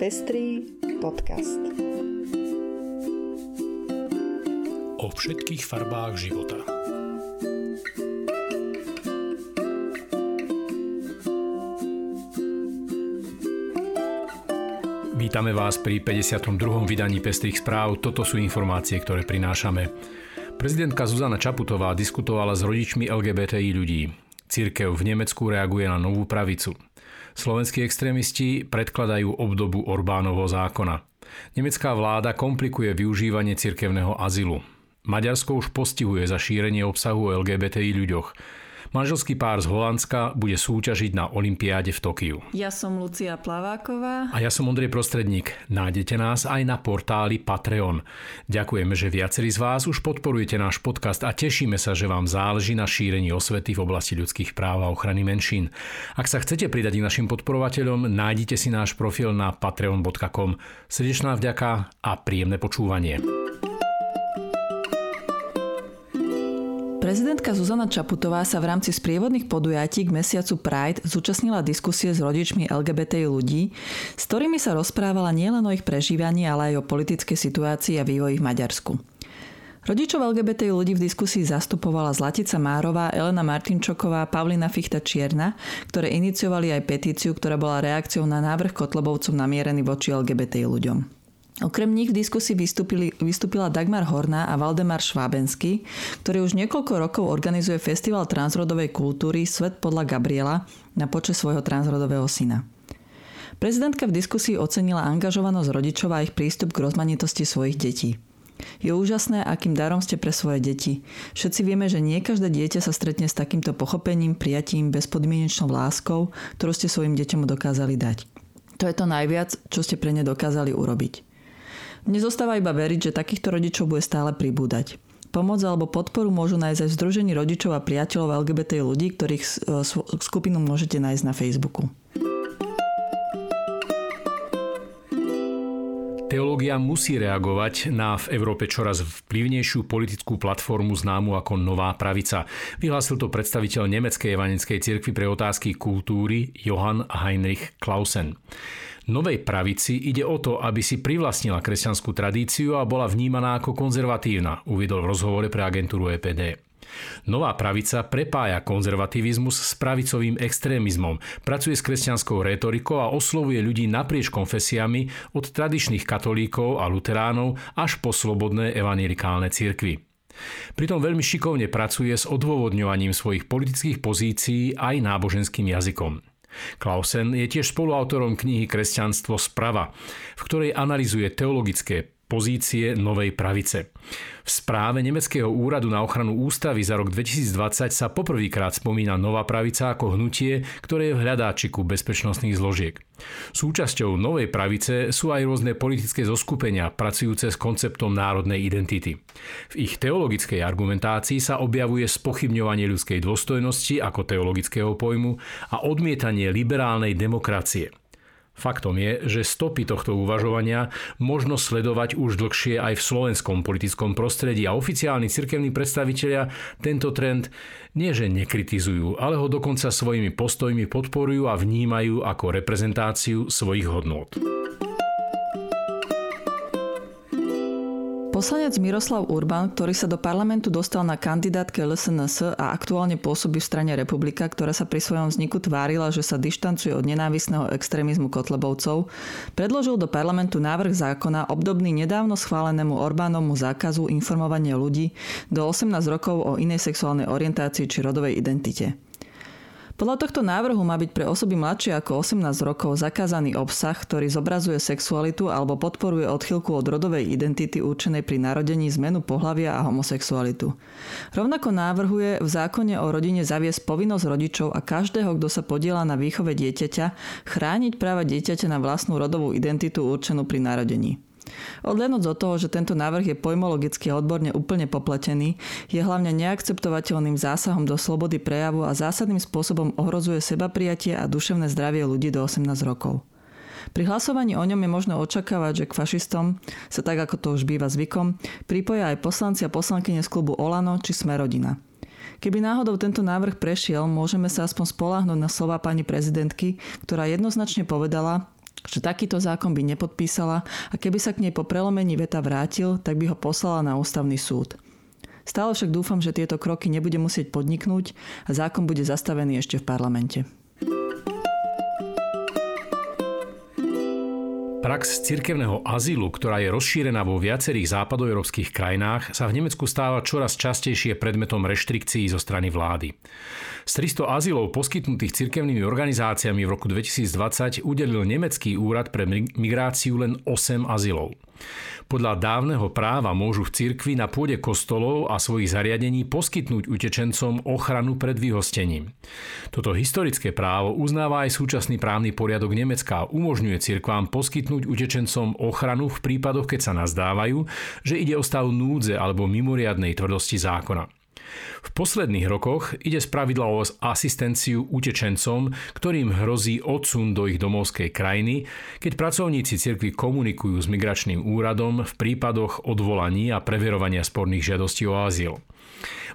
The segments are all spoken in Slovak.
Pestrý podcast. O všetkých farbách života. Vítame vás pri 52. vydaní Pestrých správ. Toto sú informácie, ktoré prinášame. Prezidentka Zuzana Čaputová diskutovala s rodičmi LGBTI ľudí. Církev v Nemecku reaguje na novú pravicu. Slovenskí extrémisti predkladajú obdobu Orbánovho zákona. Nemecká vláda komplikuje využívanie cirkevného azylu. Maďarsko už postihuje za šírenie obsahu o LGBTI ľuďoch. Manželský pár z Holandska bude súťažiť na Olympiáde v Tokiu. Ja som Lucia Plaváková. A ja som Ondrej Prostredník. Nájdete nás aj na portáli Patreon. Ďakujeme, že viacerí z vás už podporujete náš podcast a tešíme sa, že vám záleží na šírení osvety v oblasti ľudských práv a ochrany menšín. Ak sa chcete pridať k našim podporovateľom, nájdite si náš profil na patreon.com. Srdečná vďaka a príjemné počúvanie. Prezidentka Zuzana Čaputová sa v rámci sprievodných podujatí k mesiacu Pride zúčastnila diskusie s rodičmi LGBT ľudí, s ktorými sa rozprávala nielen o ich prežívaní, ale aj o politickej situácii a vývoji v Maďarsku. Rodičov LGBT ľudí v diskusii zastupovala Zlatica Márová, Elena Martinčoková, Pavlina Fichta Čierna, ktoré iniciovali aj petíciu, ktorá bola reakciou na návrh Kotlobovcom namierený voči LGBT ľuďom. Okrem nich v diskusii vystúpila Dagmar Horná a Valdemar Švábenský, ktorý už niekoľko rokov organizuje festival transrodovej kultúry Svet podľa Gabriela na počas svojho transrodového syna. Prezidentka v diskusii ocenila angažovanosť rodičov a ich prístup k rozmanitosti svojich detí. Je úžasné, akým darom ste pre svoje deti. Všetci vieme, že nie každé dieťa sa stretne s takýmto pochopením, prijatím, bezpodmienečnou láskou, ktorú ste svojim deťom dokázali dať. To je to najviac, čo ste pre ne dokázali urobiť. Nezostáva iba veriť, že takýchto rodičov bude stále pribúdať. Pomoc alebo podporu môžu nájsť aj v Združení rodičov a priateľov LGBT ľudí, ktorých e, skupinu môžete nájsť na Facebooku. Teológia musí reagovať na v Európe čoraz vplyvnejšiu politickú platformu známu ako Nová pravica. Vyhlásil to predstaviteľ Nemeckej evangelickej cirkvi pre otázky kultúry Johann Heinrich Clausen. Novej pravici ide o to, aby si privlastnila kresťanskú tradíciu a bola vnímaná ako konzervatívna, uviedol v rozhovore pre agentúru EPD. Nová pravica prepája konzervativizmus s pravicovým extrémizmom, pracuje s kresťanskou rétorikou a oslovuje ľudí naprieč konfesiami od tradičných katolíkov a luteránov až po slobodné evangelikálne cirkvy. Pritom veľmi šikovne pracuje s odôvodňovaním svojich politických pozícií aj náboženským jazykom. Klausen je tiež spoluautorom knihy Kresťanstvo sprava, v ktorej analizuje teologické pozície novej pravice. V správe Nemeckého úradu na ochranu ústavy za rok 2020 sa poprvýkrát spomína nová pravica ako hnutie, ktoré je v hľadáčiku bezpečnostných zložiek. Súčasťou novej pravice sú aj rôzne politické zoskupenia pracujúce s konceptom národnej identity. V ich teologickej argumentácii sa objavuje spochybňovanie ľudskej dôstojnosti ako teologického pojmu a odmietanie liberálnej demokracie – Faktom je, že stopy tohto uvažovania možno sledovať už dlhšie aj v slovenskom politickom prostredí a oficiálni cirkevní predstavitelia tento trend nie že nekritizujú, ale ho dokonca svojimi postojmi podporujú a vnímajú ako reprezentáciu svojich hodnôt. Poslanec Miroslav Urban, ktorý sa do parlamentu dostal na kandidátke LSNS a aktuálne pôsobí v strane Republika, ktorá sa pri svojom vzniku tvárila, že sa dištancuje od nenávisného extrémizmu Kotlebovcov, predložil do parlamentu návrh zákona obdobný nedávno schválenému Orbánovmu zákazu informovania ľudí do 18 rokov o inej sexuálnej orientácii či rodovej identite. Podľa tohto návrhu má byť pre osoby mladšie ako 18 rokov zakázaný obsah, ktorý zobrazuje sexualitu alebo podporuje odchylku od rodovej identity určenej pri narodení zmenu pohlavia a homosexualitu. Rovnako návrhuje v zákone o rodine zaviesť povinnosť rodičov a každého, kto sa podiela na výchove dieťaťa, chrániť práva dieťaťa na vlastnú rodovú identitu určenú pri narodení. Odlenúc od toho, že tento návrh je pojmologicky a odborne úplne popletený, je hlavne neakceptovateľným zásahom do slobody prejavu a zásadným spôsobom ohrozuje seba prijatie a duševné zdravie ľudí do 18 rokov. Pri hlasovaní o ňom je možno očakávať, že k fašistom sa tak ako to už býva zvykom, pripoja aj poslanci a poslankyne z klubu Olano či Smerodina. Keby náhodou tento návrh prešiel, môžeme sa aspoň spoláhnuť na slova pani prezidentky, ktorá jednoznačne povedala, že takýto zákon by nepodpísala a keby sa k nej po prelomení veta vrátil, tak by ho poslala na ústavný súd. Stále však dúfam, že tieto kroky nebude musieť podniknúť a zákon bude zastavený ešte v parlamente. Prax cirkevného azylu, ktorá je rozšírená vo viacerých západoeurópskych krajinách, sa v Nemecku stáva čoraz častejšie predmetom reštrikcií zo strany vlády. Z 300 azylov poskytnutých cirkevnými organizáciami v roku 2020 udelil nemecký úrad pre migráciu len 8 azylov. Podľa dávneho práva môžu v cirkvi na pôde kostolov a svojich zariadení poskytnúť utečencom ochranu pred vyhostením. Toto historické právo uznáva aj súčasný právny poriadok Nemecka a umožňuje cirkvám poskytnúť utečencom ochranu v prípadoch, keď sa nazdávajú, že ide o stav núdze alebo mimoriadnej tvrdosti zákona. V posledných rokoch ide spravidla o asistenciu utečencom, ktorým hrozí odsun do ich domovskej krajiny, keď pracovníci cirkvi komunikujú s migračným úradom v prípadoch odvolaní a preverovania sporných žiadostí o azyl.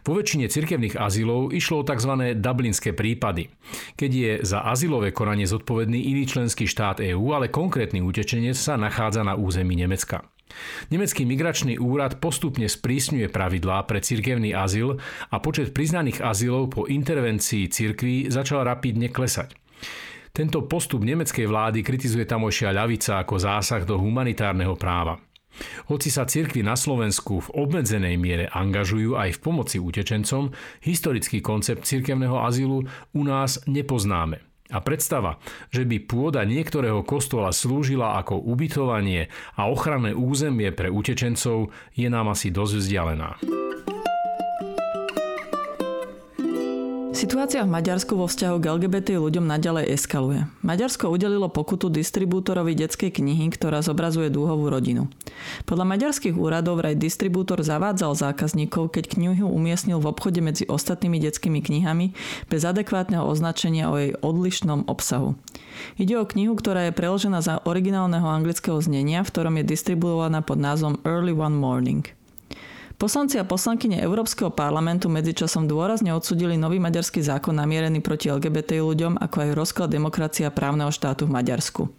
Vo väčšine cirkevných azylov išlo o tzv. dublinské prípady, keď je za azylové konanie zodpovedný iný členský štát EÚ, ale konkrétny utečenec sa nachádza na území Nemecka. Nemecký migračný úrad postupne sprísňuje pravidlá pre cirkevný azyl a počet priznaných azylov po intervencii cirkví začal rapidne klesať. Tento postup nemeckej vlády kritizuje tamojšia ľavica ako zásah do humanitárneho práva. Hoci sa cirkvy na Slovensku v obmedzenej miere angažujú aj v pomoci utečencom, historický koncept cirkevného azylu u nás nepoznáme. A predstava, že by pôda niektorého kostola slúžila ako ubytovanie a ochranné územie pre utečencov, je nám asi dosť vzdialená. Situácia v Maďarsku vo vzťahu k LGBT ľuďom naďalej eskaluje. Maďarsko udelilo pokutu distribútorovi detskej knihy, ktorá zobrazuje dúhovú rodinu. Podľa maďarských úradov vraj distribútor zavádzal zákazníkov, keď knihu umiestnil v obchode medzi ostatnými detskými knihami bez adekvátneho označenia o jej odlišnom obsahu. Ide o knihu, ktorá je preložená za originálneho anglického znenia, v ktorom je distribuovaná pod názvom Early One Morning. Poslanci a poslankyne Európskeho parlamentu medzičasom dôrazne odsudili nový maďarský zákon namierený proti LGBT ľuďom, ako aj rozklad demokracia právneho štátu v Maďarsku.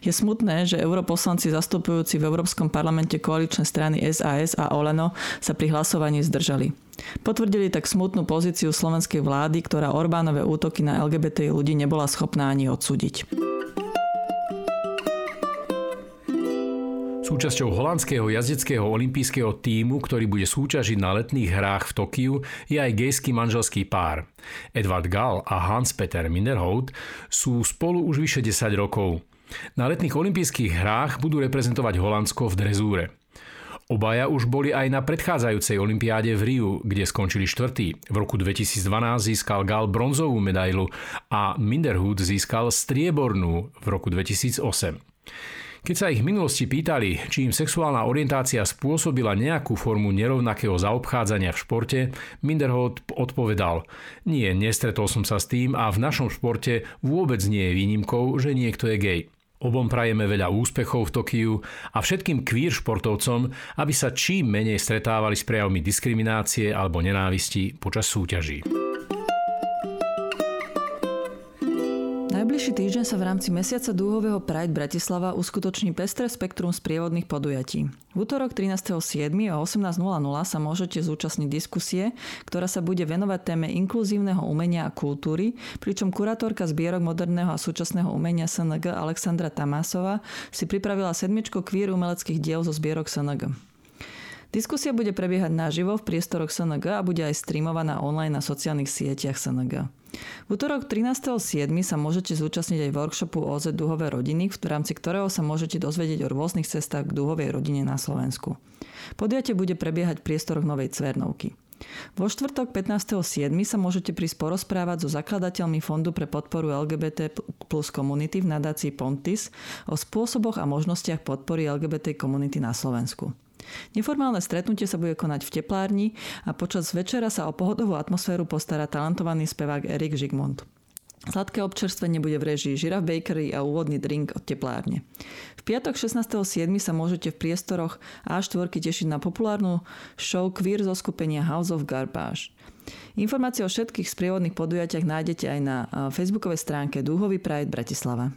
Je smutné, že europoslanci zastupujúci v Európskom parlamente koaličné strany SAS a Oleno sa pri hlasovaní zdržali. Potvrdili tak smutnú pozíciu slovenskej vlády, ktorá Orbánové útoky na LGBT ľudí nebola schopná ani odsúdiť. Súčasťou holandského jazdeckého olympijského tímu, ktorý bude súťažiť na letných hrách v Tokiu, je aj gejský manželský pár. Edward Gall a Hans-Peter Minderhout sú spolu už vyše 10 rokov. Na letných olympijských hrách budú reprezentovať Holandsko v drezúre. Obaja už boli aj na predchádzajúcej olympiáde v Riu, kde skončili štvrtý. V roku 2012 získal Gal bronzovú medailu a Minderhood získal striebornú v roku 2008. Keď sa ich v minulosti pýtali, či im sexuálna orientácia spôsobila nejakú formu nerovnakého zaobchádzania v športe, Minderhout odpovedal Nie, nestretol som sa s tým a v našom športe vôbec nie je výnimkou, že niekto je gay. Obom prajeme veľa úspechov v Tokiu a všetkým queer športovcom, aby sa čím menej stretávali s prejavmi diskriminácie alebo nenávisti počas súťaží. Najbližší týždeň sa v rámci mesiaca dúhového Pride Bratislava uskutoční pestré spektrum sprievodných podujatí. V útorok 13.7. o 18.00 sa môžete zúčastniť diskusie, ktorá sa bude venovať téme inkluzívneho umenia a kultúry, pričom kurátorka zbierok moderného a súčasného umenia SNG Alexandra Tamásova si pripravila sedmičko kvír umeleckých diel zo zbierok SNG. Diskusia bude prebiehať naživo v priestoroch SNG a bude aj streamovaná online na sociálnych sieťach SNG. V útorok 13.7. sa môžete zúčastniť aj workshopu OZ Duhové rodiny, v rámci ktorého sa môžete dozvedieť o rôznych cestách k duhovej rodine na Slovensku. Podujatie bude prebiehať v priestoroch Novej Cvernovky. Vo štvrtok 15.7. sa môžete prísť porozprávať so zakladateľmi Fondu pre podporu LGBT plus komunity v nadácii Pontis o spôsoboch a možnostiach podpory LGBT komunity na Slovensku. Neformálne stretnutie sa bude konať v teplárni a počas večera sa o pohodovú atmosféru postará talentovaný spevák Erik Žigmund. Sladké občerstvenie bude v režii Žiraf Bakery a úvodný drink od teplárne. V piatok 16.7. sa môžete v priestoroch A4 tešiť na populárnu show queer zo skupenia House of Garbage. Informácie o všetkých sprievodných podujatiach nájdete aj na facebookovej stránke Dúhový Pride Bratislava.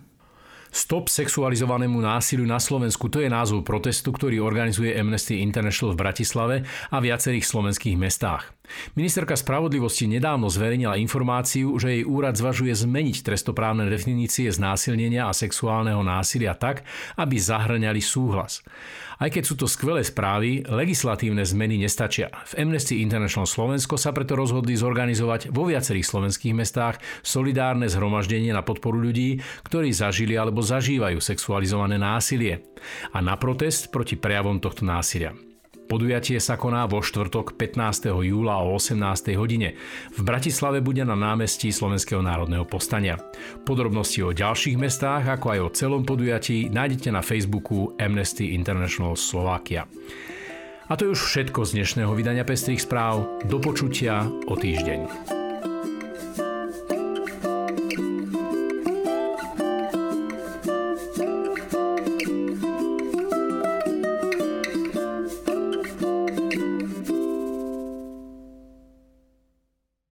Stop sexualizovanému násiliu na Slovensku, to je názov protestu, ktorý organizuje Amnesty International v Bratislave a viacerých slovenských mestách. Ministerka spravodlivosti nedávno zverejnila informáciu, že jej úrad zvažuje zmeniť trestoprávne definície znásilnenia a sexuálneho násilia tak, aby zahrňali súhlas. Aj keď sú to skvelé správy, legislatívne zmeny nestačia. V Amnesty International Slovensko sa preto rozhodli zorganizovať vo viacerých slovenských mestách solidárne zhromaždenie na podporu ľudí, ktorí zažili alebo zažívajú sexualizované násilie a na protest proti prejavom tohto násilia. Podujatie sa koná vo štvrtok 15. júla o 18. hodine. V Bratislave bude na námestí Slovenského národného postania. Podrobnosti o ďalších mestách, ako aj o celom podujatí nájdete na Facebooku Amnesty International Slovakia. A to je už všetko z dnešného vydania Pestrých správ. Do počutia o týždeň.